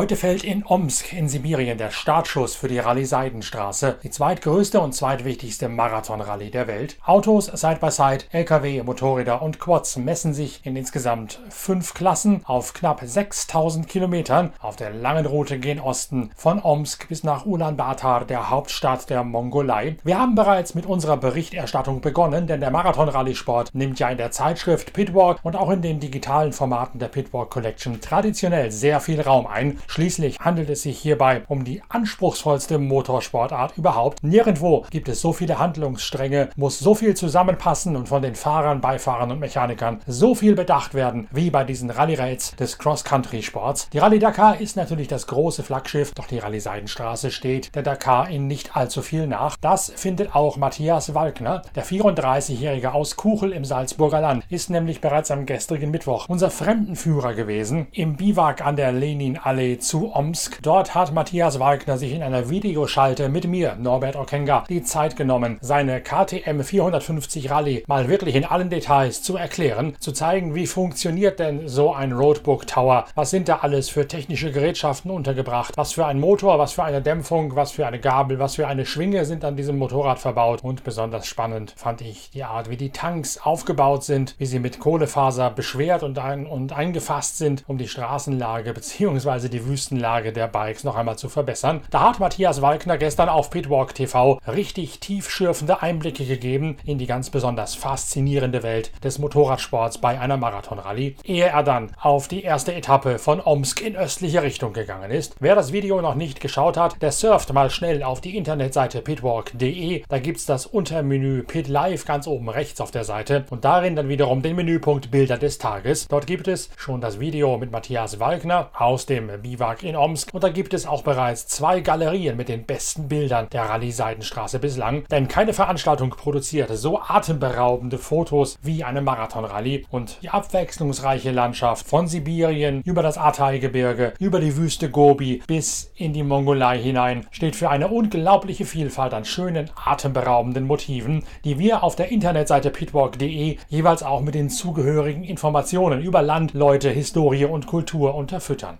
Heute fällt in Omsk in Sibirien der Startschuss für die Rallye Seidenstraße, die zweitgrößte und zweitwichtigste Marathonrallye der Welt. Autos Side-by-Side, Lkw, Motorräder und Quads messen sich in insgesamt fünf Klassen auf knapp 6000 Kilometern auf der langen Route gen Osten von Omsk bis nach Ulaanbaatar, der Hauptstadt der Mongolei. Wir haben bereits mit unserer Berichterstattung begonnen, denn der Marathon-Rallye-Sport nimmt ja in der Zeitschrift Pitwalk und auch in den digitalen Formaten der Pitwalk Collection traditionell sehr viel Raum ein. Schließlich handelt es sich hierbei um die anspruchsvollste Motorsportart überhaupt. Nirgendwo gibt es so viele Handlungsstränge, muss so viel zusammenpassen und von den Fahrern, Beifahrern und Mechanikern so viel bedacht werden wie bei diesen Rallye-Raids des Cross-Country-Sports. Die Rallye Dakar ist natürlich das große Flaggschiff, doch die Rallye Seidenstraße steht der Dakar in nicht allzu viel nach. Das findet auch Matthias Walkner. Der 34-Jährige aus Kuchel im Salzburger Land ist nämlich bereits am gestrigen Mittwoch unser Fremdenführer gewesen im Biwak an der Lenin-Allee zu Omsk. Dort hat Matthias Wagner sich in einer Videoschalte mit mir, Norbert Okenga, die Zeit genommen, seine KTM 450 Rallye mal wirklich in allen Details zu erklären, zu zeigen, wie funktioniert denn so ein Roadbook Tower, was sind da alles für technische Gerätschaften untergebracht, was für ein Motor, was für eine Dämpfung, was für eine Gabel, was für eine Schwinge sind an diesem Motorrad verbaut und besonders spannend fand ich die Art, wie die Tanks aufgebaut sind, wie sie mit Kohlefaser beschwert und, ein, und eingefasst sind, um die Straßenlage bzw. die Wüstenlage der Bikes noch einmal zu verbessern. Da hat Matthias Walkner gestern auf Pitwalk TV richtig tiefschürfende Einblicke gegeben in die ganz besonders faszinierende Welt des Motorradsports bei einer Marathonrallye, ehe er dann auf die erste Etappe von Omsk in östliche Richtung gegangen ist. Wer das Video noch nicht geschaut hat, der surft mal schnell auf die Internetseite pitwalk.de. Da gibt es das Untermenü Pit Live ganz oben rechts auf der Seite und darin dann wiederum den Menüpunkt Bilder des Tages. Dort gibt es schon das Video mit Matthias Walkner aus dem Biwak Biwak in Omsk. Und da gibt es auch bereits zwei Galerien mit den besten Bildern der Rallye Seidenstraße bislang, denn keine Veranstaltung produziert so atemberaubende Fotos wie eine Marathonrallye. Und die abwechslungsreiche Landschaft von Sibirien über das Altai-Gebirge, über die Wüste Gobi bis in die Mongolei hinein steht für eine unglaubliche Vielfalt an schönen, atemberaubenden Motiven, die wir auf der Internetseite pitwalk.de jeweils auch mit den zugehörigen Informationen über Land, Leute, Historie und Kultur unterfüttern.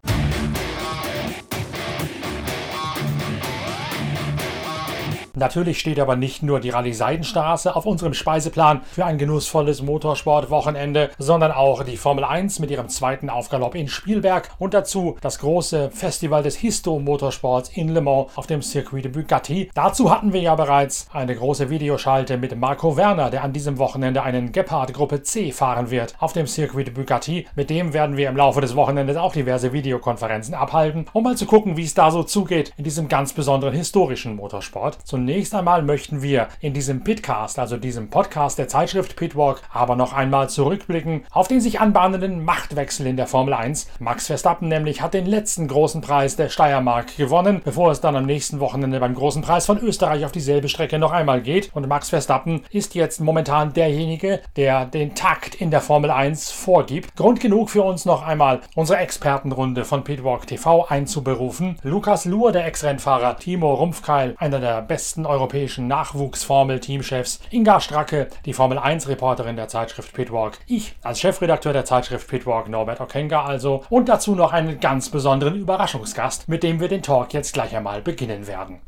Natürlich steht aber nicht nur die Rallye Seidenstraße auf unserem Speiseplan für ein genussvolles Motorsportwochenende, sondern auch die Formel 1 mit ihrem zweiten Aufgalopp in Spielberg und dazu das große Festival des Histo-Motorsports in Le Mans auf dem Circuit de Bugatti. Dazu hatten wir ja bereits eine große Videoschalte mit Marco Werner, der an diesem Wochenende einen Gepard Gruppe C fahren wird auf dem Circuit de Bugatti. Mit dem werden wir im Laufe des Wochenendes auch diverse Videokonferenzen abhalten, um mal zu gucken, wie es da so zugeht in diesem ganz besonderen historischen Motorsport. Zunächst Zunächst einmal möchten wir in diesem Pitcast, also diesem Podcast der Zeitschrift Pitwalk, aber noch einmal zurückblicken auf den sich anbahnenden Machtwechsel in der Formel 1. Max Verstappen nämlich hat den letzten großen Preis der Steiermark gewonnen, bevor es dann am nächsten Wochenende beim großen Preis von Österreich auf dieselbe Strecke noch einmal geht. Und Max Verstappen ist jetzt momentan derjenige, der den Takt in der Formel 1 vorgibt. Grund genug für uns noch einmal unsere Expertenrunde von Pitwalk TV einzuberufen. Lukas Luhr, der Ex-Rennfahrer, Timo Rumpfkeil, einer der besten besten europäischen Nachwuchsformel-Teamchefs, Inga Stracke, die Formel-1-Reporterin der Zeitschrift Pitwalk, ich als Chefredakteur der Zeitschrift Pitwalk, Norbert Okenga also, und dazu noch einen ganz besonderen Überraschungsgast, mit dem wir den Talk jetzt gleich einmal beginnen werden.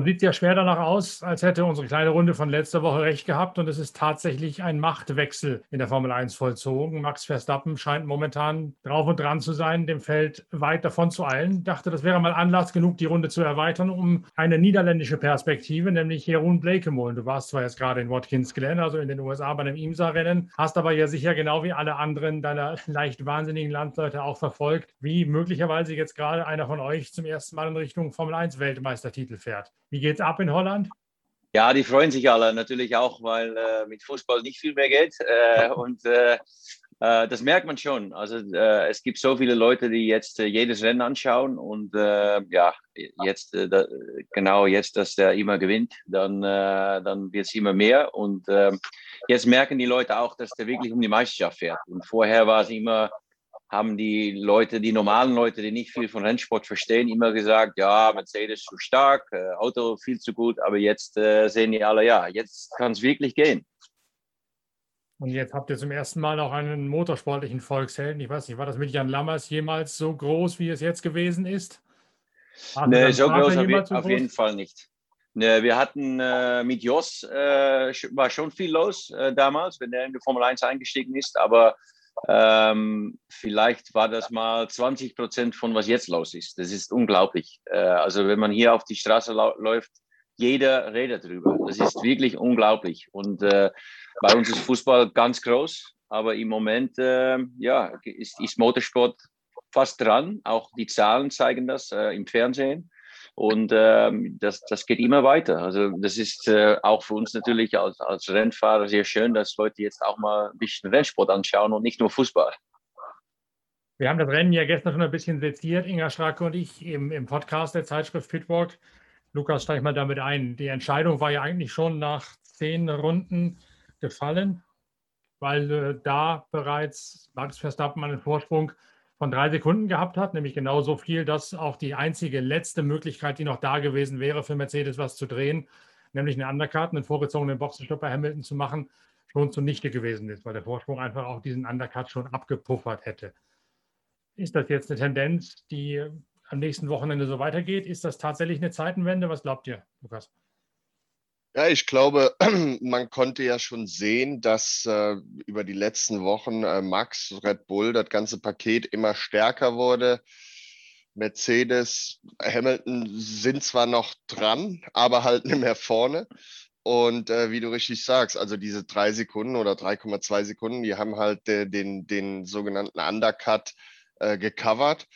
Und sieht ja schwer danach aus, als hätte unsere kleine Runde von letzter Woche recht gehabt. Und es ist tatsächlich ein Machtwechsel in der Formel 1 vollzogen. Max Verstappen scheint momentan drauf und dran zu sein, dem Feld weit davon zu eilen. Dachte, das wäre mal Anlass genug, die Runde zu erweitern, um eine niederländische Perspektive, nämlich Jeroen Blekemolen. Du warst zwar jetzt gerade in Watkins Glen, also in den USA bei einem IMSA-Rennen, hast aber ja sicher genau wie alle anderen deiner leicht wahnsinnigen Landleute auch verfolgt, wie möglicherweise jetzt gerade einer von euch zum ersten Mal in Richtung Formel 1 Weltmeistertitel fährt. Wie geht's ab in Holland? Ja, die freuen sich alle natürlich auch, weil äh, mit Fußball nicht viel mehr geht. Äh, und äh, äh das merkt man schon. Also äh, es gibt so viele Leute, die jetzt äh, jedes Rennen anschauen und ja, jetzt da, genau jetzt, dass der immer gewinnt, dann, dann wird es immer mehr. Und ähm, jetzt merken die Leute auch, dass der wirklich um die Meisterschaft fährt. Und vorher war es immer haben die Leute, die normalen Leute, die nicht viel von Rennsport verstehen, immer gesagt, ja, Mercedes zu stark, äh, Auto viel zu gut, aber jetzt äh, sehen die alle, ja, jetzt kann es wirklich gehen. Und jetzt habt ihr zum ersten Mal auch einen motorsportlichen Volkshelden. Ich weiß nicht, war das mit Jan Lammers jemals so groß, wie es jetzt gewesen ist? nee, so groß auf, je, so auf jeden Fall nicht. Nee, wir hatten äh, mit Jos, äh, war schon viel los äh, damals, wenn er in die Formel 1 eingestiegen ist, aber ähm, vielleicht war das mal 20 Prozent von was jetzt los ist. Das ist unglaublich. Äh, also wenn man hier auf die Straße läuft, jeder redet darüber. Das ist wirklich unglaublich. Und äh, bei uns ist Fußball ganz groß, aber im Moment äh, ja, ist, ist, Motorsport fast dran. Auch die Zahlen zeigen das äh, im Fernsehen. Und ähm, das, das geht immer weiter. Also das ist äh, auch für uns natürlich als, als Rennfahrer sehr schön, dass Leute jetzt auch mal ein bisschen Rennsport anschauen und nicht nur Fußball. Wir haben das Rennen ja gestern schon ein bisschen seziert, Inga Stracke und ich, im, im Podcast der Zeitschrift Pitwalk. Lukas, steig mal damit ein. Die Entscheidung war ja eigentlich schon nach zehn Runden gefallen, weil äh, da bereits Max Verstappen einen Vorsprung von drei Sekunden gehabt hat, nämlich genau so viel, dass auch die einzige letzte Möglichkeit, die noch da gewesen wäre, für Mercedes was zu drehen, nämlich einen Undercut, einen vorgezogenen Boxenstopp bei Hamilton zu machen, schon zunichte gewesen ist, weil der Vorsprung einfach auch diesen Undercut schon abgepuffert hätte. Ist das jetzt eine Tendenz, die am nächsten Wochenende so weitergeht? Ist das tatsächlich eine Zeitenwende? Was glaubt ihr, Lukas? Ja, ich glaube, man konnte ja schon sehen, dass äh, über die letzten Wochen äh, Max, Red Bull, das ganze Paket immer stärker wurde. Mercedes, Hamilton sind zwar noch dran, aber halt nicht mehr vorne. Und äh, wie du richtig sagst, also diese drei Sekunden oder 3,2 Sekunden, die haben halt äh, den, den sogenannten Undercut äh, gecovert.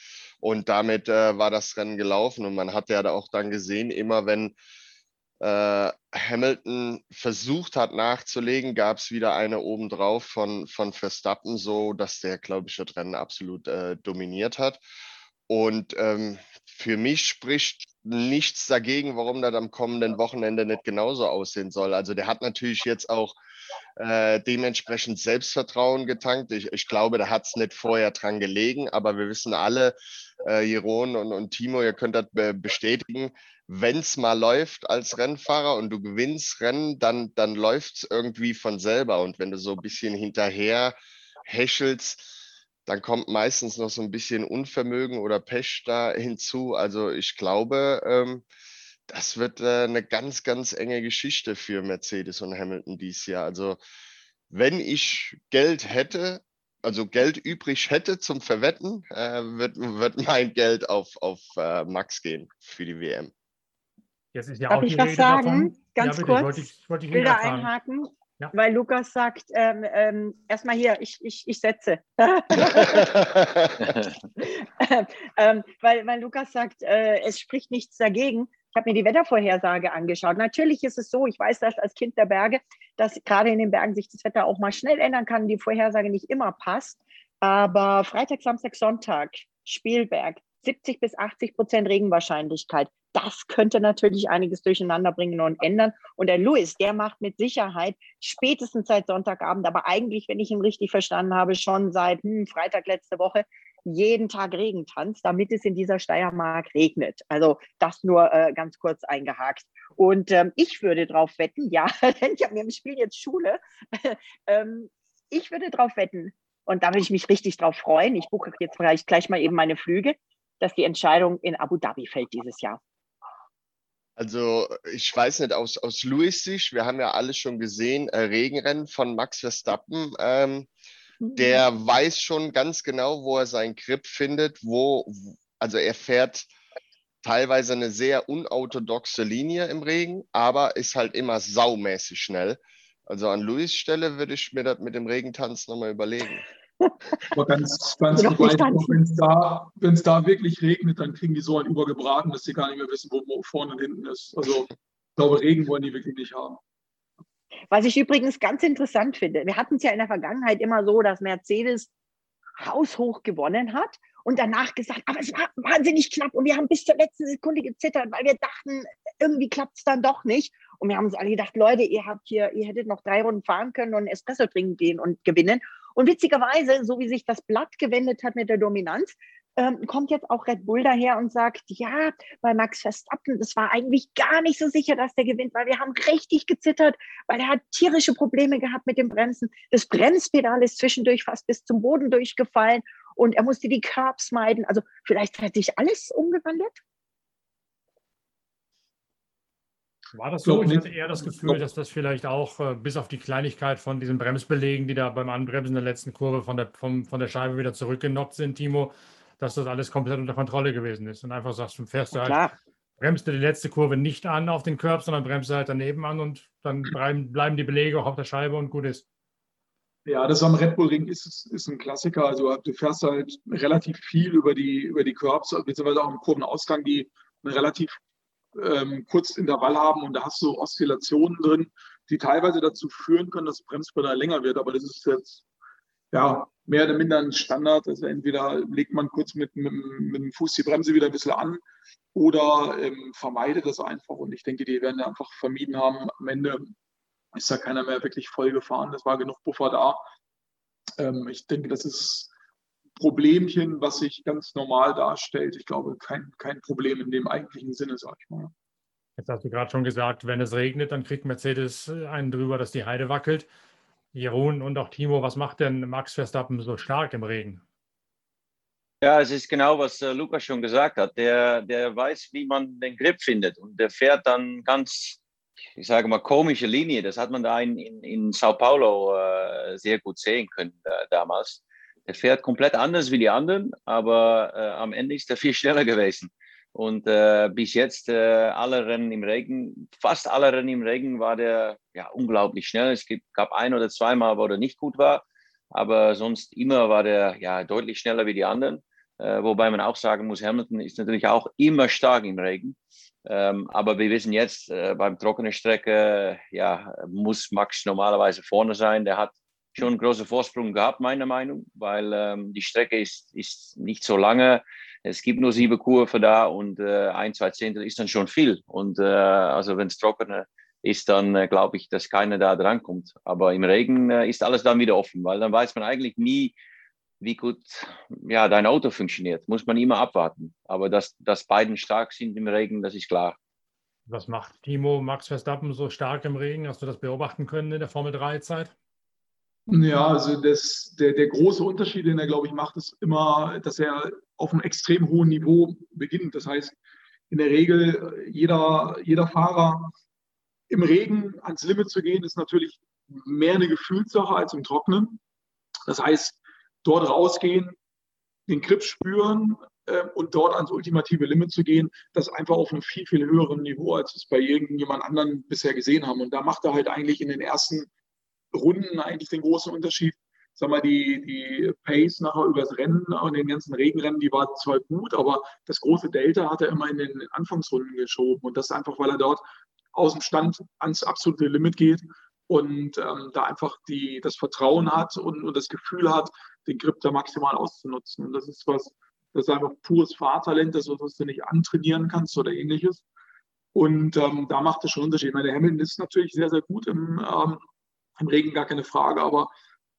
Und damit äh, war das Rennen gelaufen. Und man hat ja auch dann gesehen, immer wenn äh, Hamilton versucht hat nachzulegen, gab es wieder eine obendrauf von, von Verstappen, so dass der, glaube ich, das Rennen absolut äh, dominiert hat. Und ähm, für mich spricht nichts dagegen, warum das am kommenden Wochenende nicht genauso aussehen soll. Also der hat natürlich jetzt auch äh, dementsprechend Selbstvertrauen getankt. Ich, ich glaube, da hat es nicht vorher dran gelegen, aber wir wissen alle, äh, Jeroen und, und Timo, ihr könnt das bestätigen, wenn es mal läuft als Rennfahrer und du gewinnst Rennen, dann, dann läuft es irgendwie von selber. Und wenn du so ein bisschen hinterher häschelst, dann kommt meistens noch so ein bisschen Unvermögen oder Pech da hinzu. Also ich glaube, ähm, das wird äh, eine ganz, ganz enge Geschichte für Mercedes und Hamilton dieses Jahr. Also wenn ich Geld hätte, also Geld übrig hätte zum Verwetten, äh, wird, wird mein Geld auf, auf äh, Max gehen für die WM. Jetzt ist ja Darf auch ich was Rede sagen? Davon. Ganz ja, kurz. Wollte ich, wollte ich will da einhaken. Ja. Weil Lukas sagt, ähm, ähm, erstmal hier, ich, ich, ich setze. ähm, weil, weil Lukas sagt, äh, es spricht nichts dagegen. Ich habe mir die Wettervorhersage angeschaut. Natürlich ist es so, ich weiß das als Kind der Berge, dass gerade in den Bergen sich das Wetter auch mal schnell ändern kann, die Vorhersage nicht immer passt. Aber Freitag, Samstag, Sonntag, Spielberg, 70 bis 80 Prozent Regenwahrscheinlichkeit. Das könnte natürlich einiges durcheinander bringen und ändern. Und der Louis, der macht mit Sicherheit spätestens seit Sonntagabend, aber eigentlich, wenn ich ihn richtig verstanden habe, schon seit hm, Freitag letzte Woche jeden Tag Regentanz, damit es in dieser Steiermark regnet. Also das nur äh, ganz kurz eingehakt. Und ähm, ich würde darauf wetten, ja, denn ich habe mir im Spiel jetzt Schule, ähm, ich würde darauf wetten, und da würde ich mich richtig drauf freuen. Ich buche jetzt gleich, gleich mal eben meine Flüge dass die Entscheidung in Abu Dhabi fällt dieses Jahr. Also ich weiß nicht, aus, aus Louis Sicht, wir haben ja alles schon gesehen, äh, Regenrennen von Max Verstappen. Ähm. Der weiß schon ganz genau, wo er seinen Grip findet, wo, also er fährt teilweise eine sehr unorthodoxe Linie im Regen, aber ist halt immer saumäßig schnell. Also an Louis Stelle würde ich mir das mit dem Regentanz nochmal überlegen. Aber ganz, ganz wenn es da, da wirklich regnet, dann kriegen die so ein übergebraten, dass sie gar nicht mehr wissen, wo, wo vorne und hinten ist. Also ich glaube, Regen wollen die wirklich nicht haben. Was ich übrigens ganz interessant finde, wir hatten es ja in der Vergangenheit immer so, dass Mercedes haushoch gewonnen hat und danach gesagt, aber es war wahnsinnig knapp und wir haben bis zur letzten Sekunde gezittert, weil wir dachten, irgendwie klappt es dann doch nicht. Und wir haben uns alle gedacht, Leute, ihr habt hier, ihr hättet noch drei Runden fahren können und Espresso trinken gehen und gewinnen. Und witzigerweise, so wie sich das Blatt gewendet hat mit der Dominanz, ähm, kommt jetzt auch Red Bull daher und sagt, ja, bei Max Verstappen, das war eigentlich gar nicht so sicher, dass der gewinnt, weil wir haben richtig gezittert, weil er hat tierische Probleme gehabt mit dem Bremsen. Das Bremspedal ist zwischendurch fast bis zum Boden durchgefallen und er musste die Curbs meiden. Also vielleicht hat sich alles umgewandelt. War das so? Ich hatte eher das Gefühl, dass das vielleicht auch äh, bis auf die Kleinigkeit von diesen Bremsbelegen, die da beim Anbremsen der letzten Kurve von der, vom, von der Scheibe wieder zurückgenockt sind, Timo, dass das alles komplett unter Kontrolle gewesen ist und einfach sagst, du fährst du halt, bremst du die letzte Kurve nicht an auf den Körb, sondern bremst du halt daneben an und dann bleiben, bleiben die Belege auch auf der Scheibe und gut ist. Ja, das am Red Bull Ring ist, ist ein Klassiker. Also du fährst halt relativ viel über die, über die Curbs, beziehungsweise auch im Kurvenausgang, die einen relativ ähm, kurz Intervall haben und da hast du Oszillationen drin, die teilweise dazu führen können, dass das Bremspedal länger wird. Aber das ist jetzt ja mehr oder minder ein Standard. Also entweder legt man kurz mit, mit, mit dem Fuß die Bremse wieder ein bisschen an oder ähm, vermeidet das einfach. Und ich denke, die werden einfach vermieden haben. Am Ende ist da keiner mehr wirklich voll gefahren. Es war genug Puffer da. Ähm, ich denke, das ist Problemchen, was sich ganz normal darstellt. Ich glaube, kein, kein Problem in dem eigentlichen Sinne, sag ich mal. Jetzt hast du gerade schon gesagt, wenn es regnet, dann kriegt Mercedes einen drüber, dass die Heide wackelt. Jeroen und auch Timo, was macht denn Max Verstappen so stark im Regen? Ja, es ist genau, was äh, Lukas schon gesagt hat. Der, der weiß, wie man den Grip findet und der fährt dann ganz, ich sage mal, komische Linie. Das hat man da in, in, in Sao Paulo äh, sehr gut sehen können äh, damals. Der fährt komplett anders wie die anderen, aber äh, am Ende ist er viel schneller gewesen. Und äh, bis jetzt äh, alle Rennen im Regen, fast alle Rennen im Regen war der ja unglaublich schnell. Es gab ein oder zweimal, wo er nicht gut war, aber sonst immer war der ja deutlich schneller wie die anderen. Äh, wobei man auch sagen muss, Hamilton ist natürlich auch immer stark im Regen. Ähm, aber wir wissen jetzt, äh, beim trockenen Strecke ja, muss Max normalerweise vorne sein. Der hat schon einen großen Vorsprung gehabt, meiner Meinung, weil ähm, die Strecke ist, ist nicht so lange. Es gibt nur sieben Kurven da und äh, ein, zwei Zehntel ist dann schon viel. Und äh, also wenn es trockener ist, dann äh, glaube ich, dass keiner da drankommt. Aber im Regen äh, ist alles dann wieder offen, weil dann weiß man eigentlich nie, wie gut ja, dein Auto funktioniert. Muss man immer abwarten. Aber dass, dass beiden stark sind im Regen, das ist klar. Was macht Timo Max Verstappen so stark im Regen? Hast du das beobachten können in der Formel 3-Zeit? Ja, also das, der, der große Unterschied, den er, glaube ich, macht, ist immer, dass er auf einem extrem hohen Niveau beginnt. Das heißt, in der Regel jeder, jeder Fahrer im Regen ans Limit zu gehen, ist natürlich mehr eine Gefühlssache als im Trocknen. Das heißt, dort rausgehen, den Grip spüren äh, und dort ans ultimative Limit zu gehen, das einfach auf einem viel, viel höheren Niveau, als wir es bei irgendjemand anderen bisher gesehen haben. Und da macht er halt eigentlich in den ersten Runden eigentlich den großen Unterschied. Sag mal, die, die Pace nachher übers Rennen und den ganzen Regenrennen, die war zwar gut, aber das große Delta hat er immer in den Anfangsrunden geschoben. Und das einfach, weil er dort aus dem Stand ans absolute Limit geht und ähm, da einfach die, das Vertrauen hat und, und das Gefühl hat, den Grip da maximal auszunutzen. Und das ist was, das ist einfach pures Fahrtalent, das was du nicht antrainieren kannst oder ähnliches. Und ähm, da macht es schon Unterschied. Ich meine, Hamilton ist natürlich sehr, sehr gut im, ähm, im Regen gar keine Frage, aber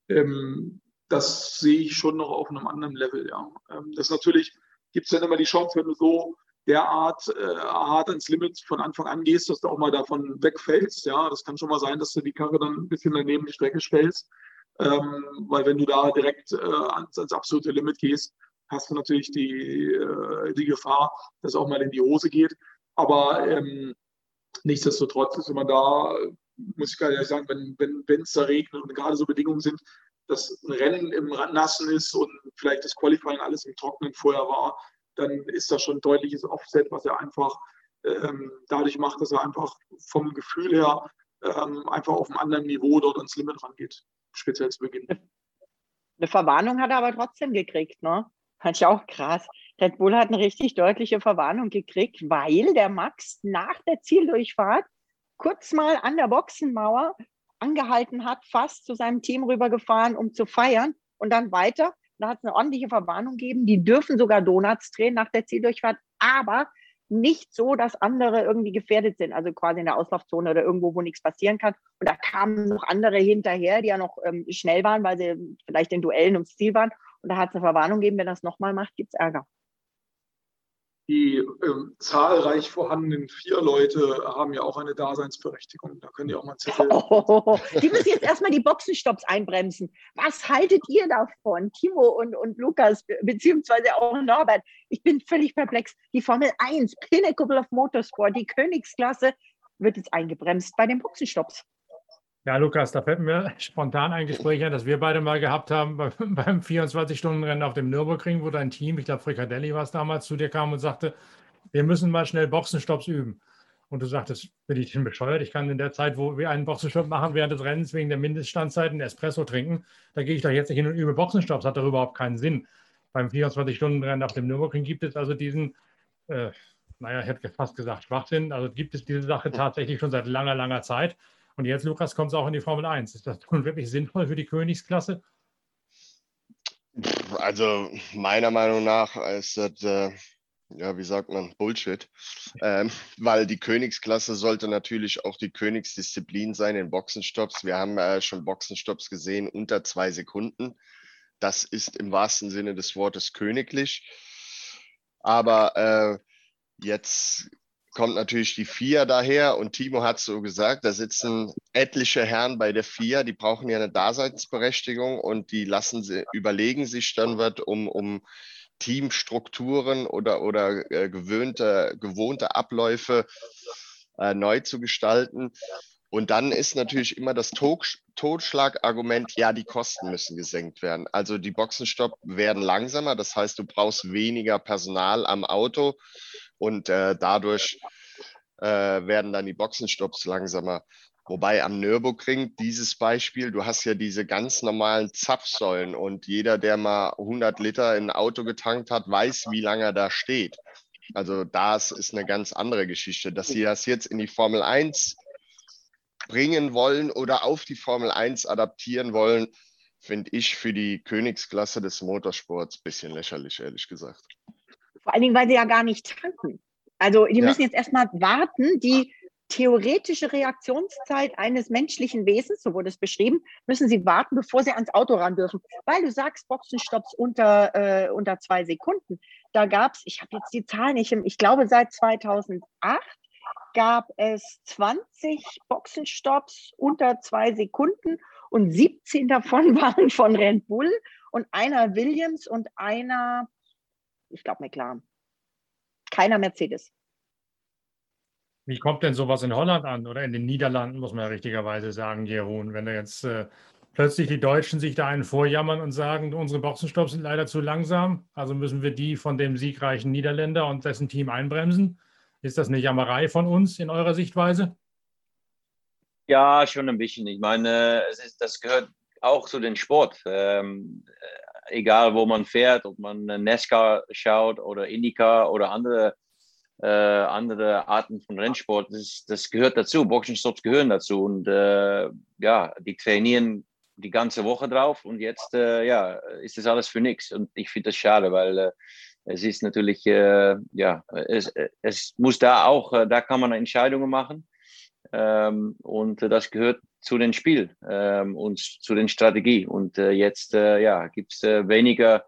ähm, das sehe ich schon noch auf einem anderen Level. Ja. Ähm, das natürlich gibt es dann immer die Chance, wenn du so derart äh, hart ans Limit von Anfang an gehst, dass du auch mal davon wegfällst. Ja, das kann schon mal sein, dass du die Karre dann ein bisschen daneben die Strecke stellst, ähm, weil wenn du da direkt äh, ans, ans, absolute Limit gehst, hast du natürlich die, äh, die Gefahr, dass auch mal in die Hose geht. Aber ähm, nichtsdestotrotz ist immer da muss ich gerade sagen, wenn wenn wenn, es da regnet und gerade so Bedingungen sind, dass ein Rennen im Nassen ist und vielleicht das Qualifying alles im Trockenen vorher war, dann ist das schon ein deutliches Offset, was er einfach ähm, dadurch macht, dass er einfach vom Gefühl her ähm, einfach auf einem anderen Niveau dort ans Limit rangeht, speziell zu Beginn. Eine Verwarnung hat er aber trotzdem gekriegt, ne? Fand ich auch krass. Red Bull hat eine richtig deutliche Verwarnung gekriegt, weil der Max nach der Zieldurchfahrt kurz mal an der Boxenmauer angehalten hat, fast zu seinem Team rübergefahren, um zu feiern und dann weiter. Da hat es eine ordentliche Verwarnung gegeben. Die dürfen sogar Donuts drehen nach der Zieldurchfahrt, aber nicht so, dass andere irgendwie gefährdet sind, also quasi in der Auslaufzone oder irgendwo, wo nichts passieren kann. Und da kamen noch andere hinterher, die ja noch ähm, schnell waren, weil sie vielleicht in Duellen ums Ziel waren. Und da hat es eine Verwarnung gegeben, wenn es nochmal macht, gibt es Ärger die äh, zahlreich vorhandenen vier Leute haben ja auch eine Daseinsberechtigung. Da können die auch mal Zettel. Oh, die müssen jetzt erstmal die Boxenstopps einbremsen. Was haltet ihr davon, Timo und, und Lukas, beziehungsweise auch Norbert? Ich bin völlig perplex. Die Formel 1, Pinnacle of Motorsport, die Königsklasse, wird jetzt eingebremst bei den Boxenstopps. Ja, Lukas, da fällt mir spontan ein Gespräch ein, das wir beide mal gehabt haben beim 24-Stunden-Rennen auf dem Nürburgring, wo dein Team, ich glaube Fricadelli war es damals, zu dir kam und sagte, wir müssen mal schnell Boxenstopps üben. Und du sagtest, bin ich denn bescheuert? Ich kann in der Zeit, wo wir einen Boxenstopp machen, während des Rennens wegen der Mindeststandzeit einen Espresso trinken. Da gehe ich doch jetzt nicht hin und übe Boxenstopps. Hat doch überhaupt keinen Sinn. Beim 24-Stunden-Rennen auf dem Nürburgring gibt es also diesen, äh, naja, ich hätte fast gesagt Schwachsinn. Also gibt es diese Sache tatsächlich schon seit langer, langer Zeit. Und jetzt, Lukas, kommt es auch in die Formel 1. Ist das nun wirklich sinnvoll für die Königsklasse? Also meiner Meinung nach ist das, äh, ja, wie sagt man, Bullshit. Ähm, weil die Königsklasse sollte natürlich auch die Königsdisziplin sein in Boxenstopps. Wir haben äh, schon Boxenstopps gesehen unter zwei Sekunden. Das ist im wahrsten Sinne des Wortes königlich. Aber äh, jetzt kommt natürlich die FIA daher und Timo hat so gesagt, da sitzen etliche Herren bei der FIA, die brauchen ja eine Daseinsberechtigung und die lassen sie, überlegen sich dann was, um, um Teamstrukturen oder, oder äh, gewöhnte, gewohnte Abläufe äh, neu zu gestalten. Und dann ist natürlich immer das Totschlagargument, ja, die Kosten müssen gesenkt werden. Also die Boxenstopp werden langsamer, das heißt, du brauchst weniger Personal am Auto und äh, dadurch äh, werden dann die Boxenstopps langsamer. Wobei am Nürburgring dieses Beispiel, du hast ja diese ganz normalen Zapfsäulen und jeder, der mal 100 Liter in ein Auto getankt hat, weiß, wie lange er da steht. Also das ist eine ganz andere Geschichte. Dass sie das jetzt in die Formel 1 bringen wollen oder auf die Formel 1 adaptieren wollen, finde ich für die Königsklasse des Motorsports ein bisschen lächerlich, ehrlich gesagt. Vor allen Dingen, weil sie ja gar nicht tanken. Also die ja. müssen jetzt erstmal warten, die theoretische Reaktionszeit eines menschlichen Wesens, so wurde es beschrieben, müssen sie warten, bevor sie ans Auto ran dürfen. Weil du sagst, Boxenstopps unter, äh, unter zwei Sekunden. Da gab es, ich habe jetzt die Zahl nicht, ich glaube seit 2008 gab es 20 Boxenstopps unter zwei Sekunden und 17 davon waren von Red Bull und einer Williams und einer ich glaube McLaren. Keiner Mercedes. Wie kommt denn sowas in Holland an oder in den Niederlanden, muss man ja richtigerweise sagen, Jeroen, wenn da jetzt äh, plötzlich die Deutschen sich da einen vorjammern und sagen, unsere Boxenstopps sind leider zu langsam, also müssen wir die von dem siegreichen Niederländer und dessen Team einbremsen. Ist das eine Jammerei von uns in eurer Sichtweise? Ja, schon ein bisschen. Ich meine, ist, das gehört auch zu dem Sport. Ähm, egal wo man fährt, ob man NASCAR schaut oder IndyCar oder andere, äh, andere Arten von Rennsport, das, das gehört dazu. Boxenstops gehören dazu. Und äh, ja, die trainieren die ganze Woche drauf und jetzt äh, ja, ist das alles für nichts. Und ich finde das schade, weil äh, es ist natürlich, äh, ja, es, es muss da auch, äh, da kann man Entscheidungen machen. Ähm, und das gehört zu den Spiel ähm, und zu den Strategie. Und äh, jetzt äh, ja, gibt es äh, weniger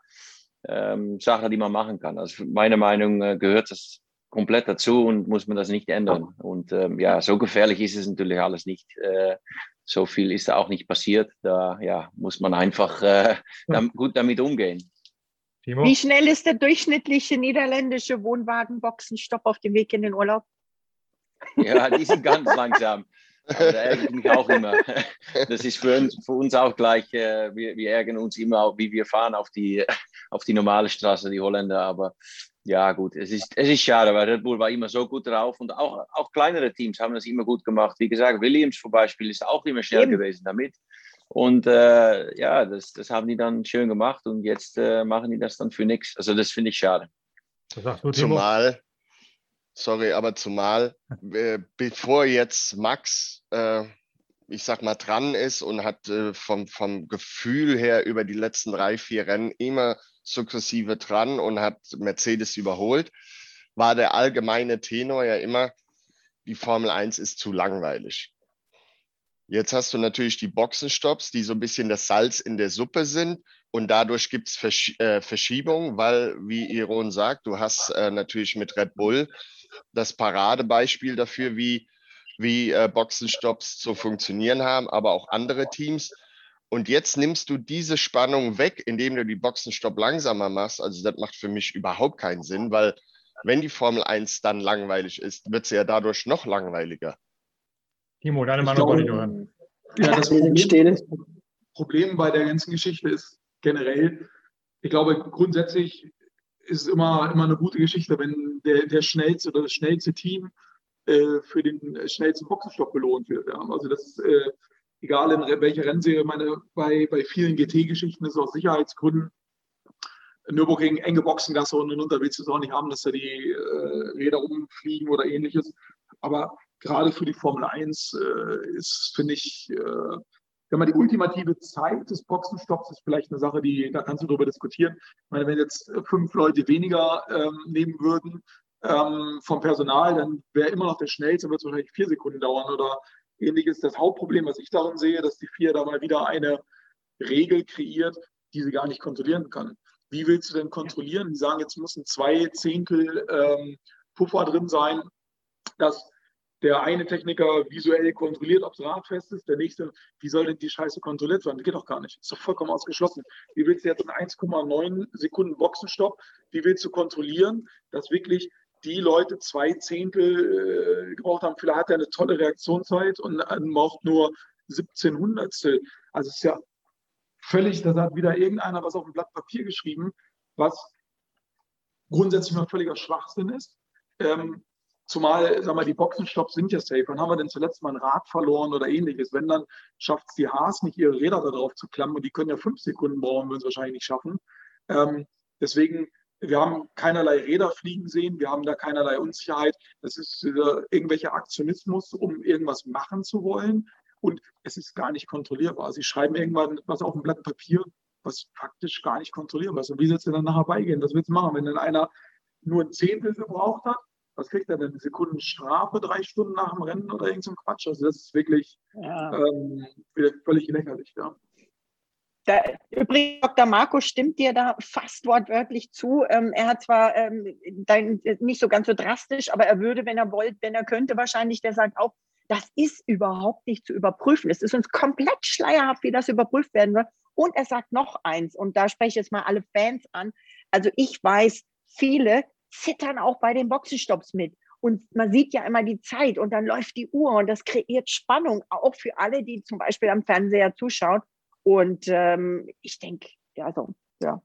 ähm, Sachen, die man machen kann. Also meiner Meinung nach äh, gehört das komplett dazu und muss man das nicht ändern. Und ähm, ja, so gefährlich ist es natürlich alles nicht. Äh, so viel ist da auch nicht passiert. Da ja, muss man einfach äh, damit, gut damit umgehen. Wie schnell ist der durchschnittliche niederländische Wohnwagenboxenstopp auf dem Weg in den Urlaub? Ja, die sind ganz langsam. Also da ärgere ich mich auch immer. Das ist für uns, für uns auch gleich. Äh, wir, wir, ärgern uns immer, wie wir fahren auf die, auf die normale Straße, die Holländer. Aber ja, gut, es ist, es ist schade, weil Red Bull war immer so gut drauf und auch, auch kleinere Teams haben das immer gut gemacht. Wie gesagt, Williams zum Beispiel ist auch immer schnell Eben. gewesen damit. Und äh, ja, das, das haben die dann schön gemacht und jetzt äh, machen die das dann für nichts. Also das finde ich schade. Zumal sorry, aber zumal, äh, bevor jetzt Max, äh, ich sag mal, dran ist und hat äh, vom, vom Gefühl her über die letzten drei, vier Rennen immer sukzessive dran und hat Mercedes überholt, war der allgemeine Tenor ja immer, die Formel 1 ist zu langweilig. Jetzt hast du natürlich die Boxenstopps, die so ein bisschen das Salz in der Suppe sind. Und dadurch gibt es Versch äh, Verschiebungen, weil, wie Iron sagt, du hast äh, natürlich mit Red Bull das Paradebeispiel dafür, wie, wie äh, Boxenstopps zu funktionieren haben, aber auch andere Teams. Und jetzt nimmst du diese Spannung weg, indem du die Boxenstopp langsamer machst. Also das macht für mich überhaupt keinen Sinn, weil wenn die Formel 1 dann langweilig ist, wird sie ja dadurch noch langweiliger. Timo, deine Meinung wollte ich hören. Ja, das Problem, Problem bei der ganzen Geschichte ist generell, ich glaube, grundsätzlich ist immer, immer eine gute Geschichte, wenn der, der schnellste oder das schnellste Team äh, für den schnellsten Boxenstopp belohnt wird. Ja. Also das ist äh, egal in welcher Rennserie, meine, bei, bei vielen GT-Geschichten ist aus Sicherheitsgründen Nürburgring enge Boxengasse und unter willst du es auch nicht haben, dass da die äh, Räder rumfliegen oder ähnliches. Aber gerade für die Formel 1 äh, ist, finde ich, äh, wenn man die ultimative Zeit des Boxenstopps ist vielleicht eine Sache, die, da kannst du darüber diskutieren. Ich meine, wenn jetzt fünf Leute weniger ähm, nehmen würden ähm, vom Personal, dann wäre immer noch der schnellste, wird es wahrscheinlich vier Sekunden dauern oder ähnliches. Das Hauptproblem, was ich darin sehe, dass die vier da mal wieder eine Regel kreiert, die sie gar nicht kontrollieren kann. Wie willst du denn kontrollieren? Die sagen, jetzt müssen zwei Zehntel ähm, Puffer drin sein, dass der eine Techniker visuell kontrolliert, ob das Rad fest ist, der nächste, wie soll denn die Scheiße kontrolliert werden? Das geht doch gar nicht. Ist doch vollkommen ausgeschlossen. Wie willst du jetzt in 1,9 Sekunden Boxenstopp, wie willst du kontrollieren, dass wirklich die Leute zwei Zehntel äh, gebraucht haben? Vielleicht hat er eine tolle Reaktionszeit und äh, braucht nur 17 Hundertstel. Also es ist ja völlig, da hat wieder irgendeiner was auf ein Blatt Papier geschrieben, was grundsätzlich mal völliger Schwachsinn ist. Ähm, Zumal, sag mal, die Boxenstopps sind ja safe. Wann haben wir denn zuletzt mal ein Rad verloren oder ähnliches? Wenn, dann schafft es die Haas nicht, ihre Räder da drauf zu klammen. Und die können ja fünf Sekunden brauchen, würden es wahrscheinlich nicht schaffen. Ähm, deswegen, wir haben keinerlei Räder fliegen sehen. Wir haben da keinerlei Unsicherheit. Das ist äh, irgendwelcher Aktionismus, um irgendwas machen zu wollen. Und es ist gar nicht kontrollierbar. Sie schreiben irgendwann was auf ein Blatt Papier, was faktisch gar nicht kontrollierbar ist. Und wie sollst du dann nachher beigehen? Was willst du machen? Wenn dann einer nur ein Zehntel gebraucht hat, was kriegt er denn? Sekunden Strafe, drei Stunden nach dem Rennen oder irgend so ein Quatsch? Also das ist wirklich ja. ähm, völlig lächerlich, ja. Da, übrigens, Dr. Marco stimmt dir da fast wortwörtlich zu. Ähm, er hat zwar ähm, dein, nicht so ganz so drastisch, aber er würde, wenn er wollte, wenn er könnte, wahrscheinlich, der sagt auch, das ist überhaupt nicht zu überprüfen. Es ist uns komplett schleierhaft, wie das überprüft werden wird. Und er sagt noch eins, und da spreche ich jetzt mal alle Fans an. Also ich weiß, viele zittern auch bei den Boxenstopps mit. Und man sieht ja immer die Zeit und dann läuft die Uhr und das kreiert Spannung, auch für alle, die zum Beispiel am Fernseher zuschauen. Und ähm, ich denke, ja, so, ja.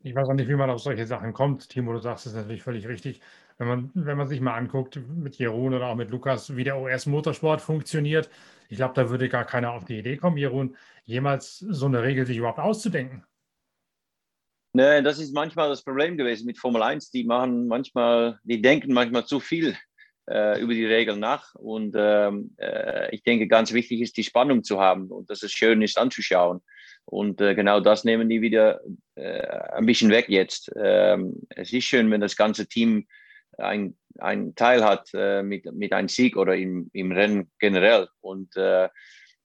Ich weiß auch nicht, wie man auf solche Sachen kommt. Timo, du sagst es natürlich völlig richtig. Wenn man, wenn man sich mal anguckt, mit Jeroen oder auch mit Lukas, wie der OS-Motorsport funktioniert, ich glaube, da würde gar keiner auf die Idee kommen, Jeroen, jemals so eine Regel sich überhaupt auszudenken. Nee, das ist manchmal das Problem gewesen mit Formel 1. Die machen manchmal, die denken manchmal zu viel äh, über die Regeln nach. Und ähm, äh, ich denke, ganz wichtig ist, die Spannung zu haben und dass es schön ist anzuschauen. Und äh, genau das nehmen die wieder äh, ein bisschen weg jetzt. Ähm, es ist schön, wenn das ganze Team ein, ein Teil hat äh, mit, mit einem Sieg oder im, im Rennen generell. Und äh,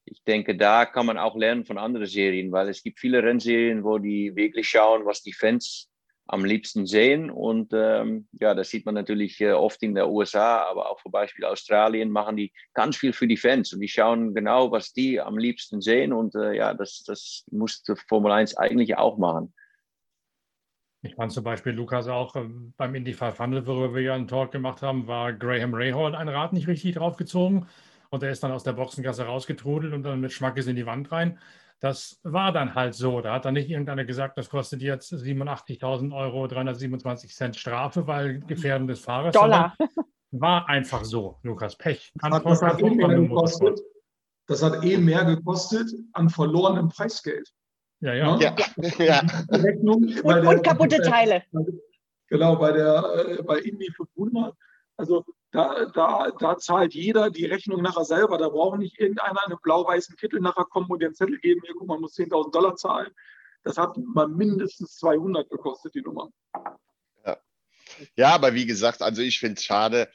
ich denke, da kann man auch lernen von anderen Serien, weil es gibt viele Rennserien, wo die wirklich schauen, was die Fans am liebsten sehen. Und ähm, ja, das sieht man natürlich äh, oft in der USA, aber auch zum Beispiel Australien machen die ganz viel für die Fans und die schauen genau, was die am liebsten sehen. Und äh, ja, das, das muss Formel 1 eigentlich auch machen. Ich fand zum Beispiel, Lukas, auch äh, beim Indy 500, worüber wir ja einen Talk gemacht haben, war Graham Rahal ein Rad nicht richtig draufgezogen und er ist dann aus der Boxengasse rausgetrudelt und dann mit Schmackes in die Wand rein. Das war dann halt so. Da hat dann nicht irgendeiner gesagt, das kostet jetzt 87.000 Euro, 327 Cent Strafe, weil Gefährden des Fahrers. Dollar. War einfach so, Lukas. Pech. Das hat, das, hat eh gekostet, das hat eh mehr gekostet an verlorenem Preisgeld. Ja, ja. Ja. ja. Rechnung, und, der, und, kaputte Teile. Genau, bei der äh, bei Indy 500. Also da, da, da zahlt jeder die Rechnung nachher selber. Da braucht nicht irgendeiner einen blau-weißen Kittel nachher kommen und den Zettel geben, hier, guck mal, man muss 10.000 Dollar zahlen. Das hat mal mindestens 200 gekostet, die Nummer. Ja. aber wie gesagt, also ich finde es schade,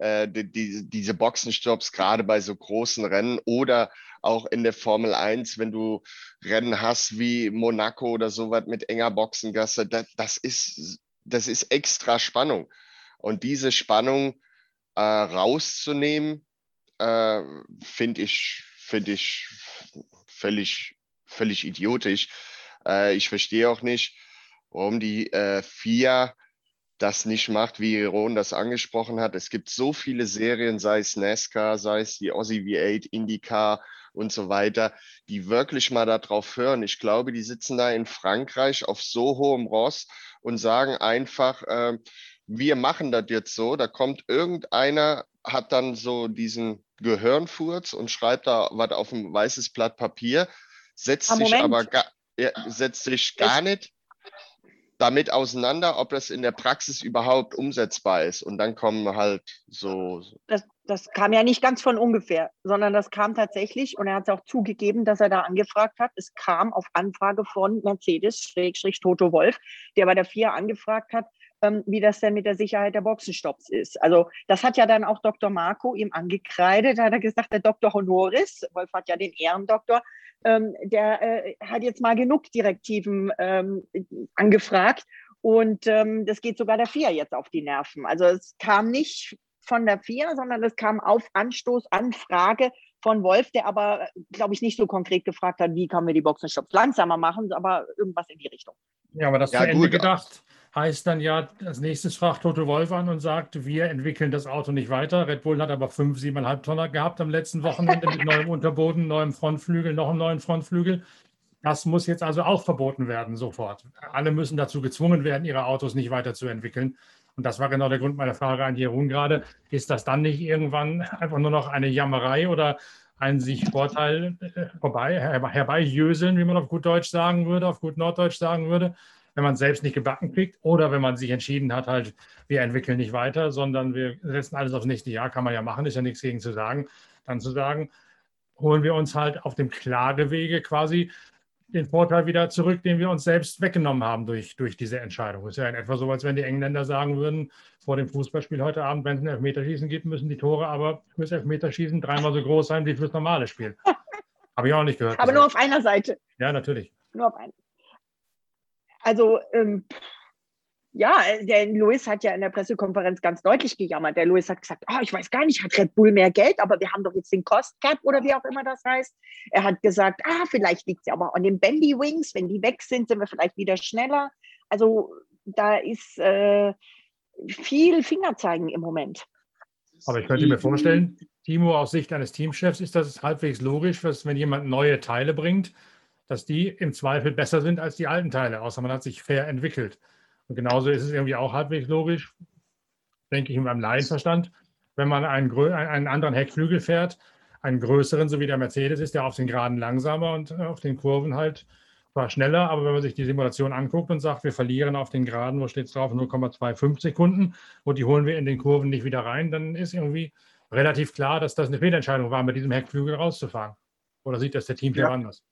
äh, die, diese Boxenstopps, gerade bei so großen Rennen oder auch in der Formel 1, wenn du Rennen hast wie Monaco oder sowas mit enger Boxengasse, das, das, ist, das ist extra Spannung. Und diese Spannung äh, rauszunehmen, äh, finde ich, find ich völlig, völlig idiotisch. Äh, ich verstehe auch nicht, warum die äh, FIA das nicht macht, wie Ron das angesprochen hat. Es gibt so viele Serien, sei es NASCAR, sei es die Aussie V8, IndyCar und so weiter, die wirklich mal darauf hören. Ich glaube, die sitzen da in Frankreich auf so hohem Ross und sagen einfach, äh, wir machen das jetzt so. Da kommt irgendeiner, hat dann so diesen Gehirnfurz und schreibt da was auf ein weißes Blatt Papier, setzt ah, sich aber gar, setzt sich gar nicht damit auseinander, ob das in der Praxis überhaupt umsetzbar ist. Und dann kommen halt so. Das, das kam ja nicht ganz von ungefähr, sondern das kam tatsächlich, und er hat es auch zugegeben, dass er da angefragt hat. Es kam auf Anfrage von Mercedes, Schrägstrich Toto Wolf, der bei der FIA angefragt hat, ähm, wie das denn mit der Sicherheit der Boxenstopps ist. Also das hat ja dann auch Dr. Marco ihm angekreidet. Da hat er gesagt, der Dr. Honoris, Wolf hat ja den Ehrendoktor, ähm, der äh, hat jetzt mal genug Direktiven ähm, angefragt. Und ähm, das geht sogar der FIA jetzt auf die Nerven. Also es kam nicht von der FIA, sondern es kam auf Anstoß, Anfrage von Wolf, der aber, glaube ich, nicht so konkret gefragt hat, wie kann wir die Boxenstopps langsamer machen, aber irgendwas in die Richtung. Ja, aber das ja, zu Ende gut. gedacht heißt dann ja, als nächstes fragt Toto Wolf an und sagt, wir entwickeln das Auto nicht weiter. Red Bull hat aber fünf, siebeneinhalb Tonner gehabt am letzten Wochenende mit neuem Unterboden, neuem Frontflügel, noch einem neuen Frontflügel. Das muss jetzt also auch verboten werden, sofort. Alle müssen dazu gezwungen werden, ihre Autos nicht weiterzuentwickeln. Und das war genau der Grund meiner Frage an Jeroen gerade. Ist das dann nicht irgendwann einfach nur noch eine Jammerei oder ein sich Vorteil äh, vorbei, herbeijöseln, wie man auf gut Deutsch sagen würde, auf gut Norddeutsch sagen würde? Wenn man es selbst nicht gebacken kriegt oder wenn man sich entschieden hat, halt, wir entwickeln nicht weiter, sondern wir setzen alles aufs nächste Jahr, kann man ja machen, ist ja nichts gegen zu sagen, dann zu sagen, holen wir uns halt auf dem Klagewege quasi den Vorteil wieder zurück, den wir uns selbst weggenommen haben durch, durch diese Entscheidung. Ist ja in etwa so, als wenn die Engländer sagen würden, vor dem Fußballspiel heute Abend, wenn es ein Elfmeterschießen gibt, müssen die Tore aber fürs Elfmeterschießen dreimal so groß sein wie fürs normale Spiel. Habe ich auch nicht gehört. Aber nur auf einer Seite. Ja, natürlich. Nur auf einer. Also ähm, ja, der Louis hat ja in der Pressekonferenz ganz deutlich gejammert. Der Louis hat gesagt, oh, ich weiß gar nicht, hat Red Bull mehr Geld, aber wir haben doch jetzt den Cost Cap oder wie auch immer das heißt. Er hat gesagt, ah, vielleicht liegt es ja aber an den Bendy Wings. Wenn die weg sind, sind wir vielleicht wieder schneller. Also da ist äh, viel Fingerzeigen im Moment. Aber ich könnte mir vorstellen, Timo, aus Sicht eines Teamchefs ist das halbwegs logisch, dass wenn jemand neue Teile bringt, dass die im Zweifel besser sind als die alten Teile, außer man hat sich fair entwickelt. Und genauso ist es irgendwie auch halbwegs logisch, denke ich, in meinem Laienverstand, wenn man einen, einen anderen Heckflügel fährt, einen größeren, so wie der Mercedes ist, der auf den Geraden langsamer und äh, auf den Kurven halt zwar schneller, aber wenn man sich die Simulation anguckt und sagt, wir verlieren auf den Geraden, wo steht es drauf, 0,25 Sekunden und die holen wir in den Kurven nicht wieder rein, dann ist irgendwie relativ klar, dass das eine Fehlentscheidung war, mit diesem Heckflügel rauszufahren. Oder sieht das der Team ja. anders?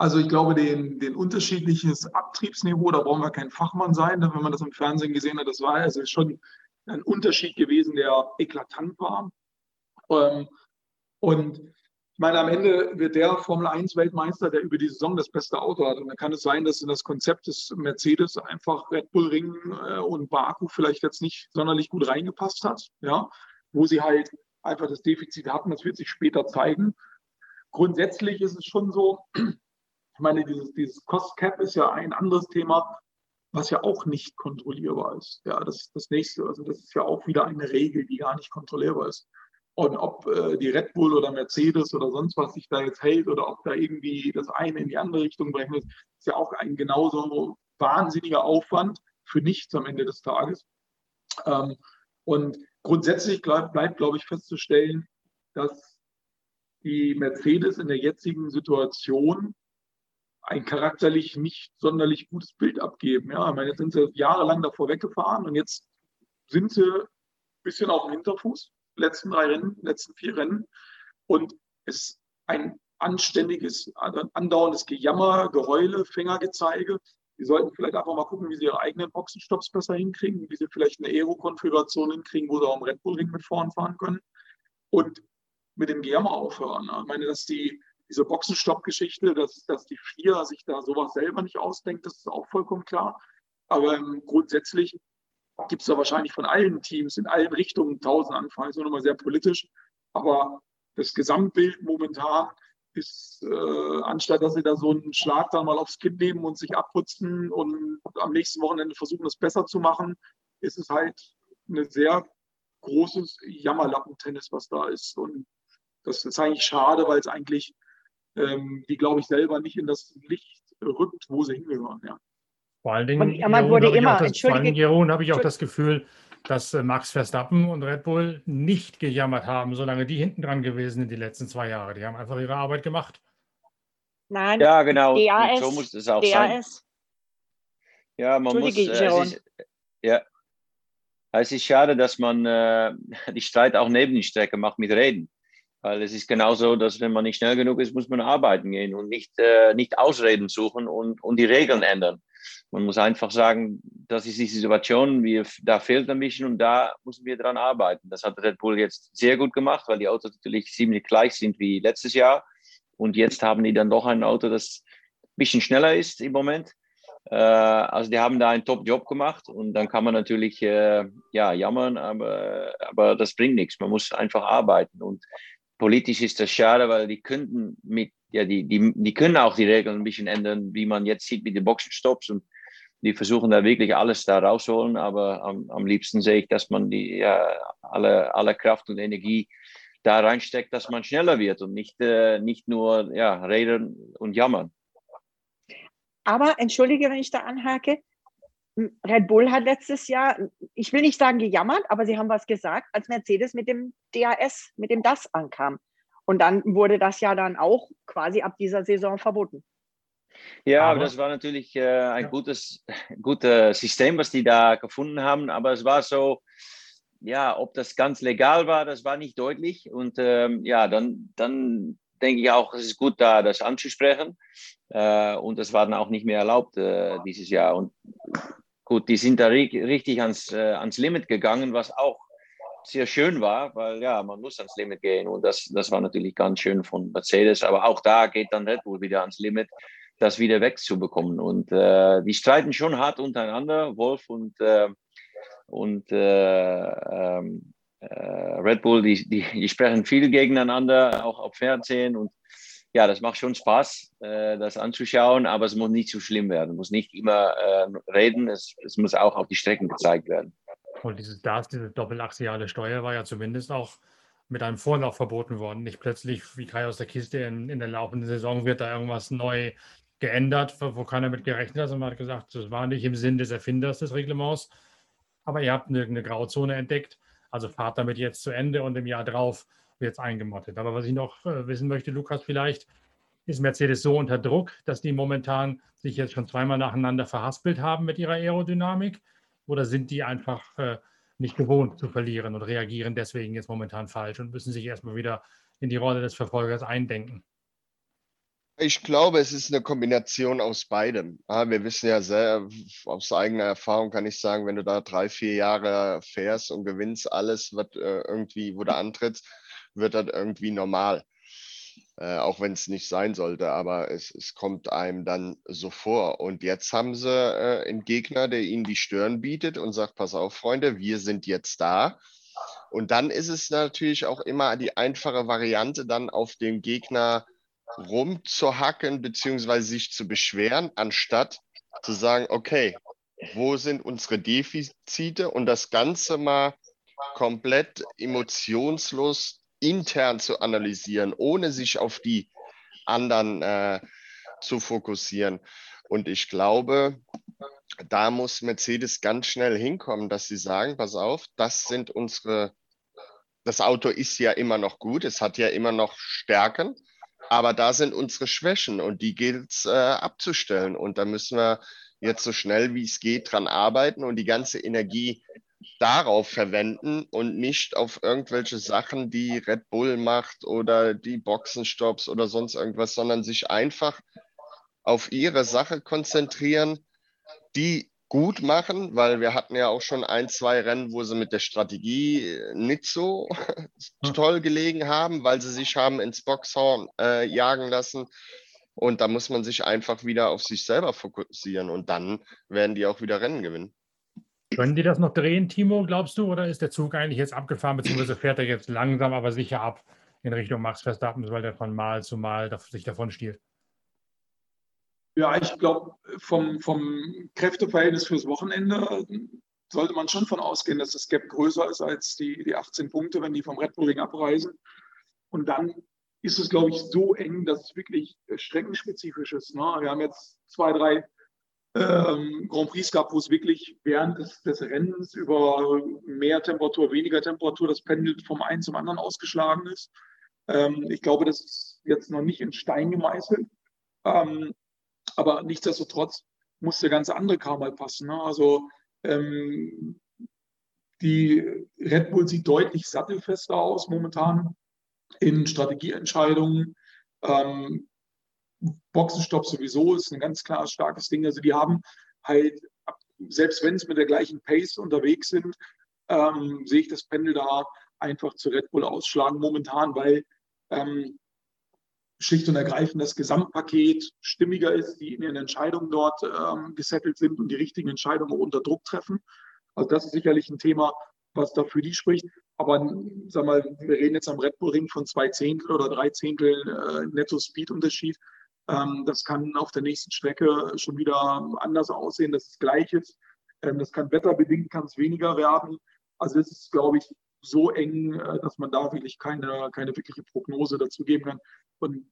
Also ich glaube, den, den unterschiedliches Abtriebsniveau, da brauchen wir kein Fachmann sein, wenn man das im Fernsehen gesehen hat, das war also schon ein Unterschied gewesen, der eklatant war. Ähm, und ich meine, am Ende wird der Formel 1 Weltmeister, der über die Saison das beste Auto hat. Und dann kann es sein, dass in das Konzept des Mercedes einfach Red Bull Ring äh, und Baku vielleicht jetzt nicht sonderlich gut reingepasst hat, ja, wo sie halt einfach das Defizit hatten. Das wird sich später zeigen. Grundsätzlich ist es schon so, ich meine, dieses, dieses Cost Cap ist ja ein anderes Thema, was ja auch nicht kontrollierbar ist. Ja, das ist das nächste. Also das ist ja auch wieder eine Regel, die gar nicht kontrollierbar ist. Und ob äh, die Red Bull oder Mercedes oder sonst was sich da jetzt hält oder ob da irgendwie das eine in die andere Richtung brechen ist, ist ja auch ein genauso wahnsinniger Aufwand für nichts am Ende des Tages. Ähm, und grundsätzlich bleibt, bleibt, glaube ich, festzustellen, dass die Mercedes in der jetzigen Situation ein charakterlich nicht sonderlich gutes Bild abgeben. Ja, ich meine, jetzt sind sie jahrelang davor weggefahren und jetzt sind sie ein bisschen auf dem Hinterfuß, letzten drei Rennen, letzten vier Rennen. Und es ist ein anständiges, andauerndes Gejammer, Geheule, Fingergezeige. Die sollten vielleicht einfach mal gucken, wie sie ihre eigenen Boxenstopps besser hinkriegen, wie sie vielleicht eine Aero-Konfiguration hinkriegen, wo sie auch im Red Bull-Ring mit vorn fahren können. Und mit dem GERMA aufhören. Ich meine, dass die, diese Boxenstopp-Geschichte, dass, dass die Vier sich da sowas selber nicht ausdenkt, das ist auch vollkommen klar. Aber ähm, grundsätzlich gibt es da wahrscheinlich von allen Teams in allen Richtungen tausend Anfragen. Ist nur nochmal sehr politisch. Aber das Gesamtbild momentan ist, äh, anstatt dass sie da so einen Schlag dann mal aufs Kinn nehmen und sich abputzen und am nächsten Wochenende versuchen, das besser zu machen, ist es halt ein sehr großes Jammerlappentennis, was da ist. Und das ist eigentlich schade, weil es eigentlich ähm, die, glaube ich, selber nicht in das Licht rückt, wo sie hingehören. Ja. Vor allen Dingen, Jeroen, wurde immer, das, vor allen Dingen, Jeroen, habe ich auch das Gefühl, dass äh, Max Verstappen und Red Bull nicht gejammert haben, solange die hinten dran gewesen sind die letzten zwei Jahre. Die haben einfach ihre Arbeit gemacht. Nein, ja, genau. DAS, so muss es auch DAS. sein. Ja, man muss. Äh, es ist, ja, es ist schade, dass man äh, die Streit auch neben die Strecke macht mit Reden. Weil es ist genauso, dass wenn man nicht schnell genug ist, muss man arbeiten gehen und nicht, äh, nicht Ausreden suchen und, und die Regeln ändern. Man muss einfach sagen, das ist die Situation, wir, da fehlt ein bisschen und da müssen wir dran arbeiten. Das hat Red Bull jetzt sehr gut gemacht, weil die Autos natürlich ziemlich gleich sind wie letztes Jahr. Und jetzt haben die dann doch ein Auto, das ein bisschen schneller ist im Moment. Äh, also die haben da einen Top-Job gemacht und dann kann man natürlich äh, ja, jammern, aber, aber das bringt nichts. Man muss einfach arbeiten. Und politisch ist das schade, weil die könnten mit, ja, die, die, die können auch die Regeln ein bisschen ändern, wie man jetzt sieht mit den Boxenstops und die versuchen da wirklich alles da rausholen, aber am, am liebsten sehe ich, dass man die ja, alle, alle Kraft und Energie da reinsteckt, dass man schneller wird und nicht, äh, nicht nur ja, reden und jammern. Aber entschuldige, wenn ich da anhake, Red Bull hat letztes Jahr, ich will nicht sagen gejammert, aber sie haben was gesagt, als Mercedes mit dem DAS, mit dem DAS ankam. Und dann wurde das ja dann auch quasi ab dieser Saison verboten. Ja, aber das war natürlich äh, ein ja. gutes, gutes System, was die da gefunden haben. Aber es war so, ja, ob das ganz legal war, das war nicht deutlich. Und ähm, ja, dann, dann denke ich auch, es ist gut, da das anzusprechen. Äh, und das war dann auch nicht mehr erlaubt äh, dieses Jahr. Und gut, die sind da richtig ans, äh, ans Limit gegangen, was auch sehr schön war, weil ja, man muss ans Limit gehen und das, das war natürlich ganz schön von Mercedes, aber auch da geht dann Red Bull wieder ans Limit, das wieder wegzubekommen und äh, die streiten schon hart untereinander, Wolf und, äh, und äh, ähm, äh, Red Bull, die, die, die sprechen viel gegeneinander, auch auf Fernsehen und ja, das macht schon Spaß, äh, das anzuschauen, aber es muss nicht zu schlimm werden. Es muss nicht immer äh, reden, es, es muss auch auf die Strecken gezeigt werden. Und dieses DAS, diese doppelaxiale Steuer, war ja zumindest auch mit einem Vorlauf verboten worden. Nicht plötzlich, wie Kai aus der Kiste, in, in der laufenden Saison wird da irgendwas neu geändert, wo keiner mit gerechnet hat. Und man hat gesagt, das war nicht im Sinn des Erfinders des Reglements. Aber ihr habt eine, eine Grauzone entdeckt. Also fahrt damit jetzt zu Ende und im Jahr drauf es eingemottet. Aber was ich noch äh, wissen möchte, Lukas, vielleicht ist Mercedes so unter Druck, dass die momentan sich jetzt schon zweimal nacheinander verhaspelt haben mit ihrer Aerodynamik? Oder sind die einfach äh, nicht gewohnt zu verlieren und reagieren deswegen jetzt momentan falsch und müssen sich erstmal wieder in die Rolle des Verfolgers eindenken? Ich glaube, es ist eine Kombination aus beidem. wir wissen ja sehr, aus eigener Erfahrung kann ich sagen, wenn du da drei, vier Jahre fährst und gewinnst alles, was äh, irgendwie, wo du antrittst, wird das irgendwie normal. Äh, auch wenn es nicht sein sollte, aber es, es kommt einem dann so vor. Und jetzt haben sie äh, einen Gegner, der ihnen die Stirn bietet und sagt, pass auf, Freunde, wir sind jetzt da. Und dann ist es natürlich auch immer die einfache Variante, dann auf den Gegner rumzuhacken, beziehungsweise sich zu beschweren, anstatt zu sagen, okay, wo sind unsere Defizite und das Ganze mal komplett emotionslos intern zu analysieren, ohne sich auf die anderen äh, zu fokussieren. Und ich glaube, da muss Mercedes ganz schnell hinkommen, dass sie sagen, pass auf, das sind unsere, das Auto ist ja immer noch gut, es hat ja immer noch Stärken, aber da sind unsere Schwächen und die gilt es äh, abzustellen. Und da müssen wir jetzt so schnell wie es geht dran arbeiten und die ganze Energie darauf verwenden und nicht auf irgendwelche Sachen, die Red Bull macht oder die Boxenstops oder sonst irgendwas, sondern sich einfach auf ihre Sache konzentrieren die gut machen, weil wir hatten ja auch schon ein, zwei Rennen, wo sie mit der Strategie nicht so hm. toll gelegen haben, weil sie sich haben ins Boxhorn äh, jagen lassen. Und da muss man sich einfach wieder auf sich selber fokussieren und dann werden die auch wieder Rennen gewinnen. Können die das noch drehen, Timo, glaubst du, oder ist der Zug eigentlich jetzt abgefahren, beziehungsweise fährt er jetzt langsam, aber sicher ab in Richtung Max Verstappen, weil der von Mal zu Mal sich davon stiehlt? Ja, ich glaube, vom, vom Kräfteverhältnis fürs Wochenende sollte man schon von ausgehen, dass das Gap größer ist als die, die 18 Punkte, wenn die vom Red Bull Ring abreisen. Und dann ist es, glaube ich, so eng, dass es wirklich streckenspezifisch ist. Ne? Wir haben jetzt zwei, drei ähm, Grand Prix gehabt, wo es wirklich während des, des, Rennens über mehr Temperatur, weniger Temperatur das Pendel vom einen zum anderen ausgeschlagen ist. Ähm, ich glaube, das ist jetzt noch nicht in Stein gemeißelt. Ähm, aber nichtsdestotrotz muss der ganze andere Kram mal passen. Ne? Also ähm, die Red Bull sieht deutlich sattelfester aus momentan in Strategieentscheidungen. Ähm, Boxenstopp sowieso ist ein ganz klar starkes Ding. Also die haben halt, selbst wenn es mit der gleichen Pace unterwegs sind, ähm, sehe ich das Pendel da einfach zu Red Bull ausschlagen momentan, weil ähm, schlicht und ergreifend das Gesamtpaket stimmiger ist, die in ihren Entscheidungen dort ähm, gesettelt sind und die richtigen Entscheidungen unter Druck treffen. Also das ist sicherlich ein Thema, was da für die spricht. Aber sag mal, wir reden jetzt am Red Bull Ring von zwei Zehntel oder drei Zehntel äh, Netto-Speed-Unterschied. Ähm, das kann auf der nächsten Strecke schon wieder anders aussehen, dass es gleich ist. Ähm, das kann wetterbedingt, kann es weniger werden. Also das ist, glaube ich, so eng, äh, dass man da wirklich keine, keine wirkliche Prognose dazu geben kann. Und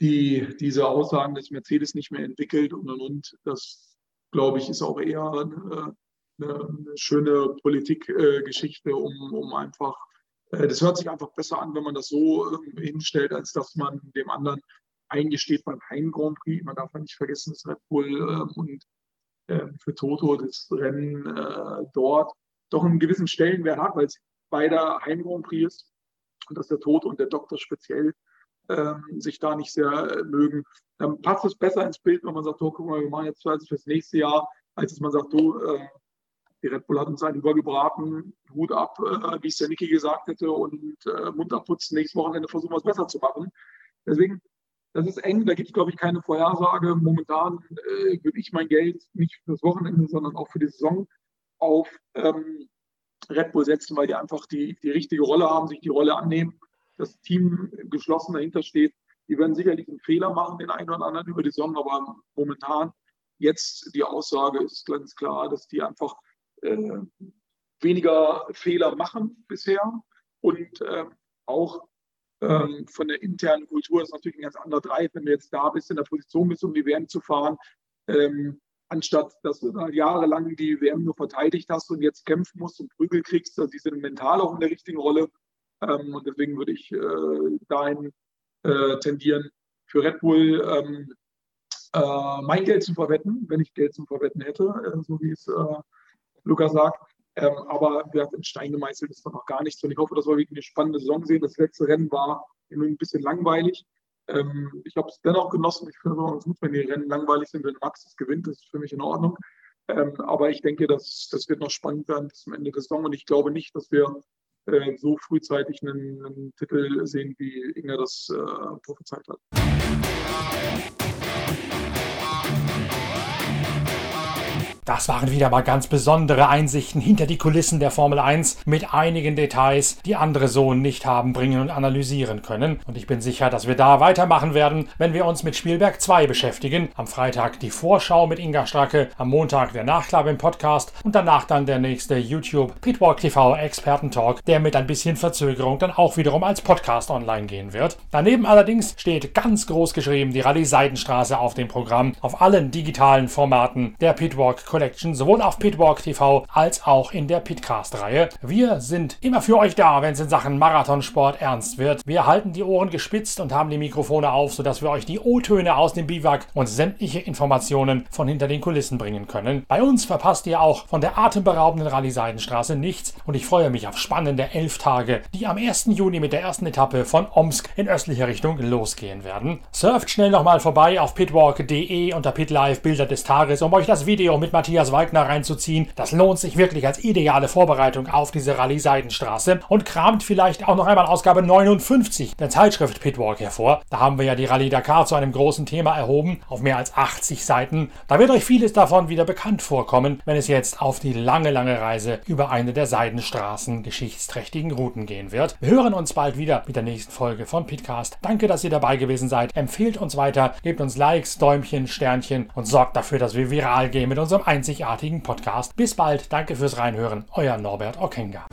die, diese Aussagen, dass Mercedes nicht mehr entwickelt und und und, das glaube ich, ist auch eher eine, eine schöne Politikgeschichte, um, um einfach, äh, das hört sich einfach besser an, wenn man das so ähm, hinstellt, als dass man dem anderen eingesteht beim Heim Grand Prix. Man darf nicht vergessen, dass Red Bull ähm, und ähm, für Toto das Rennen äh, dort doch einen gewissen Stellenwert hat, weil es beider Heim Grand Prix ist und dass der Toto und der Doktor speziell ähm, sich da nicht sehr äh, mögen, dann passt es besser ins Bild, wenn man sagt, oh, guck mal, wir machen jetzt für das nächste Jahr, als dass man sagt, du, die Red Bull hat uns einen übergebraten, Hut ab, äh, wie es der Niki gesagt hätte, und äh, Mund abputzen, nächstes Wochenende versuchen wir es besser zu machen. Deswegen, das ist eng, da gibt es, glaube ich, keine Vorhersage. Momentan äh, würde ich mein Geld nicht fürs Wochenende, sondern auch für die Saison auf ähm, Red Bull setzen, weil die einfach die, die richtige Rolle haben, sich die Rolle annehmen das Team geschlossen dahinter steht. Die werden sicherlich einen Fehler machen, den einen oder anderen über die Saison, aber momentan jetzt die Aussage ist ganz klar, dass die einfach äh, weniger Fehler machen bisher und äh, auch ähm, von der internen Kultur ist natürlich ein ganz anderer Drive, wenn du jetzt da bist, in der Position bist, um die WM zu fahren, ähm, anstatt dass du halt jahrelang die WM nur verteidigt hast und jetzt kämpfen musst und Prügel kriegst. Also die sind mental auch in der richtigen Rolle. Ähm, und deswegen würde ich äh, dahin äh, tendieren, für Red Bull ähm, äh, mein Geld zu verwetten, wenn ich Geld zum Verwetten hätte, äh, so wie es äh, Lukas sagt. Ähm, aber wer hat in Stein gemeißelt ist da noch gar nichts. Und ich hoffe, dass wir wirklich eine spannende Saison sehen. Das letzte Rennen war ein bisschen langweilig. Ähm, ich habe es dennoch genossen. Ich finde es gut, wenn die Rennen langweilig sind, wenn Max es gewinnt. Das ist für mich in Ordnung. Ähm, aber ich denke, dass das wird noch spannend werden bis zum Ende der Saison. Und ich glaube nicht, dass wir äh, so frühzeitig einen, einen, Titel sehen, wie Inge das äh, prophezeit hat. Das waren wieder mal ganz besondere Einsichten hinter die Kulissen der Formel 1 mit einigen Details, die andere so nicht haben bringen und analysieren können. Und ich bin sicher, dass wir da weitermachen werden, wenn wir uns mit Spielberg 2 beschäftigen. Am Freitag die Vorschau mit Inga Stracke, am Montag der Nachklapp im Podcast und danach dann der nächste YouTube Pitwalk TV Experten-Talk, der mit ein bisschen Verzögerung dann auch wiederum als Podcast online gehen wird. Daneben allerdings steht ganz groß geschrieben die Rallye Seidenstraße auf dem Programm auf allen digitalen Formaten der Pitwalk Collection sowohl auf Pitwalk TV als auch in der Pitcast-Reihe. Wir sind immer für euch da, wenn es in Sachen Marathonsport ernst wird. Wir halten die Ohren gespitzt und haben die Mikrofone auf, sodass wir euch die O-Töne aus dem Biwak und sämtliche Informationen von hinter den Kulissen bringen können. Bei uns verpasst ihr auch von der atemberaubenden Rallye Seidenstraße nichts und ich freue mich auf spannende elf Tage, die am 1. Juni mit der ersten Etappe von Omsk in östlicher Richtung losgehen werden. Surft schnell nochmal vorbei auf pitwalk.de unter PitLive Bilder des Tages, um euch das Video mit Matthias Wagner reinzuziehen. Das lohnt sich wirklich als ideale Vorbereitung auf diese Rallye Seidenstraße und kramt vielleicht auch noch einmal Ausgabe 59 der Zeitschrift Pitwalk hervor. Da haben wir ja die Rallye Dakar zu einem großen Thema erhoben, auf mehr als 80 Seiten. Da wird euch vieles davon wieder bekannt vorkommen, wenn es jetzt auf die lange, lange Reise über eine der Seidenstraßen geschichtsträchtigen Routen gehen wird. Wir hören uns bald wieder mit der nächsten Folge von Pitcast. Danke, dass ihr dabei gewesen seid. Empfehlt uns weiter, gebt uns Likes, Däumchen, Sternchen und sorgt dafür, dass wir viral gehen mit unserem einzigartigen Podcast. Bis bald. Danke fürs Reinhören. Euer Norbert Okenga.